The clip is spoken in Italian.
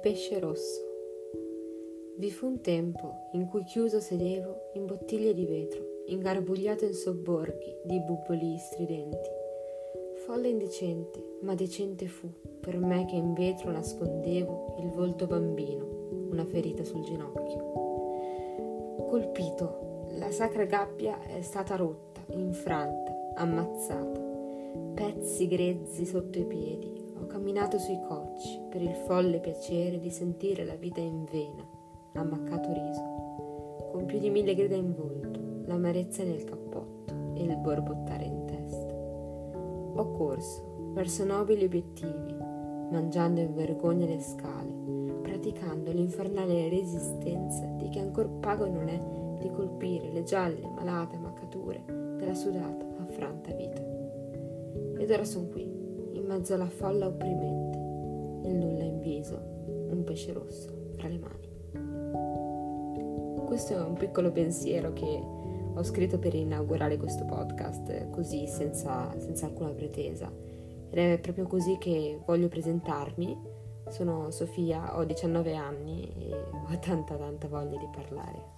pesce rosso. Vi fu un tempo in cui chiuso sedevo in bottiglie di vetro, ingarbugliato in sobborghi di bubbolii stridenti. Folle indecente, ma decente fu per me che in vetro nascondevo il volto bambino, una ferita sul ginocchio. Colpito, la sacra gabbia è stata rotta, infranta, ammazzata, pezzi grezzi sotto i piedi, camminato sui cocci per il folle piacere di sentire la vita in vena, ammaccato riso, con più di mille grida in volto, l'amarezza nel cappotto e il borbottare in testa. Ho corso verso nobili obiettivi, mangiando in vergogna le scale, praticando l'infernale resistenza di chi ancor pago non è di colpire le gialle, malate ammaccature della sudata, affranta vita. Ed ora sono qui, mezzo alla folla opprimente, il nulla in viso, un pesce rosso fra le mani. Questo è un piccolo pensiero che ho scritto per inaugurare questo podcast, così senza, senza alcuna pretesa. Ed è proprio così che voglio presentarmi. Sono Sofia, ho 19 anni e ho tanta tanta voglia di parlare.